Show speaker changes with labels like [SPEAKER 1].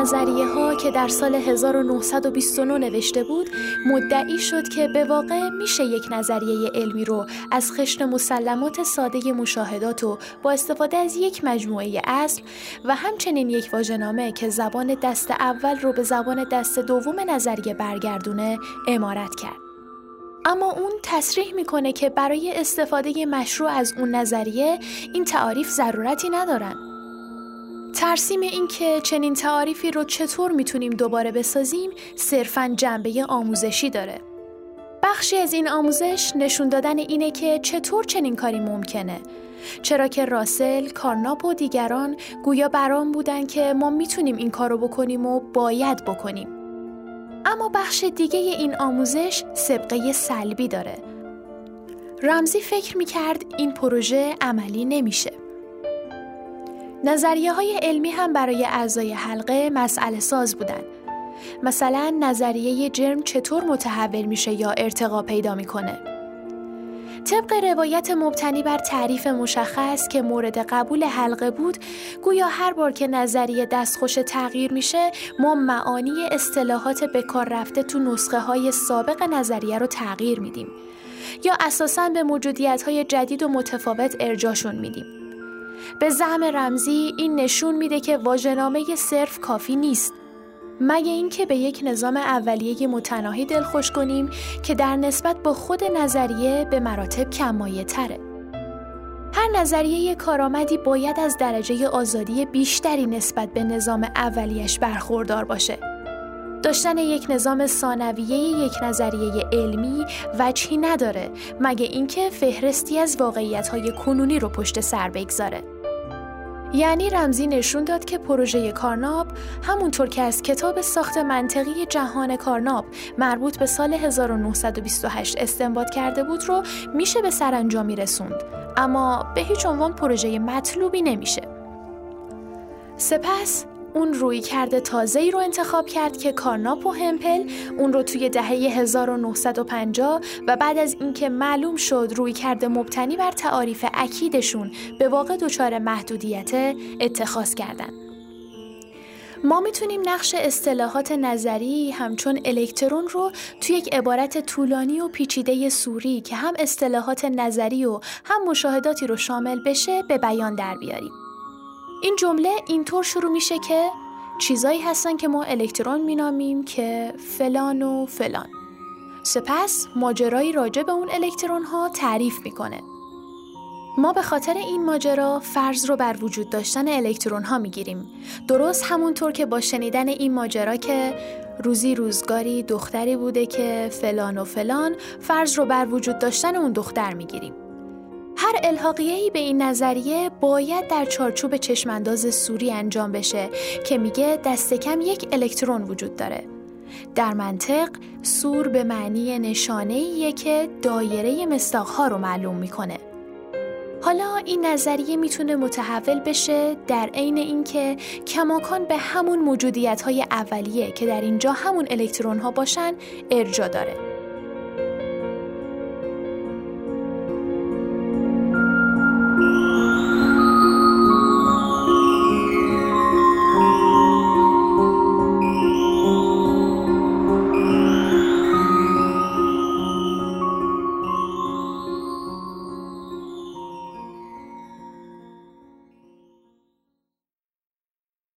[SPEAKER 1] نظریه ها که در سال 1929 نوشته بود مدعی شد که به واقع میشه یک نظریه علمی رو از خشن مسلمات ساده مشاهدات و با استفاده از یک مجموعه اصل و همچنین یک واژه‌نامه که زبان دست اول رو به زبان دست دوم نظریه برگردونه امارت کرد. اما اون تصریح می‌کنه که برای استفاده مشروع از اون نظریه این تعاریف ضرورتی ندارن. ترسیم این که چنین تعاریفی رو چطور می‌تونیم دوباره بسازیم صرفاً جنبه آموزشی داره. بخشی از این آموزش نشون دادن اینه که چطور چنین کاری ممکنه چرا که راسل، کارناپ و دیگران گویا برام بودن که ما می‌تونیم این کارو بکنیم و باید بکنیم. اما بخش دیگه این آموزش سبقه سلبی داره. رمزی فکر می‌کرد این پروژه عملی نمیشه. نظریه های علمی هم برای اعضای حلقه مسئله ساز بودن. مثلا نظریه جرم چطور متحول میشه یا ارتقا پیدا می‌کنه. طبق روایت مبتنی بر تعریف مشخص که مورد قبول حلقه بود گویا هر بار که نظریه دستخوش تغییر میشه ما معانی اصطلاحات به کار رفته تو نسخه های سابق نظریه رو تغییر میدیم یا اساساً به موجودیت های جدید و متفاوت ارجاشون میدیم به زعم رمزی این نشون میده که واژه‌نامه صرف کافی نیست مگه اینکه به یک نظام اولیه متناهی دلخوش کنیم که در نسبت با خود نظریه به مراتب کمایه تره. هر نظریه کارآمدی باید از درجه آزادی بیشتری نسبت به نظام اولیش برخوردار باشه. داشتن یک نظام ثانویه یک نظریه علمی وجهی نداره مگه اینکه فهرستی از واقعیت‌های کنونی رو پشت سر بگذاره. یعنی رمزی نشون داد که پروژه کارناب همونطور که از کتاب ساخت منطقی جهان کارناب مربوط به سال 1928 استنباط کرده بود رو میشه به سرانجامی رسوند. اما به هیچ عنوان پروژه مطلوبی نمیشه. سپس اون روی کرده تازه ای رو انتخاب کرد که کارناپ و همپل اون رو توی دهه 1950 و بعد از اینکه معلوم شد روی کرده مبتنی بر تعاریف اکیدشون به واقع دچار محدودیت اتخاذ کردن. ما می‌تونیم نقش اصطلاحات نظری همچون الکترون رو توی یک عبارت طولانی و پیچیده سوری که هم اصطلاحات نظری و هم مشاهداتی رو شامل بشه به بیان در بیاریم. این جمله اینطور شروع میشه که چیزایی هستن که ما الکترون مینامیم که فلان و فلان. سپس ماجرایی راجع به اون الکترون ها تعریف می‌کنه. ما به خاطر این ماجرا فرض رو بر وجود داشتن الکترون ها می‌گیریم. درست همونطور که با شنیدن این ماجرا که روزی روزگاری دختری بوده که فلان و فلان فرض رو بر وجود داشتن اون دختر می‌گیریم. هر الحاقیه‌ای به این نظریه باید در چارچوب چشمانداز سوری انجام بشه که میگه دست کم یک الکترون وجود داره. در منطق سور به معنی نشانه که دایره مستاقها رو معلوم می‌کنه. حالا این نظریه می‌تونه متحول بشه در عین اینکه کماکان به همون موجودیت های اولیه که در اینجا همون الکترون ها باشن ارجا داره.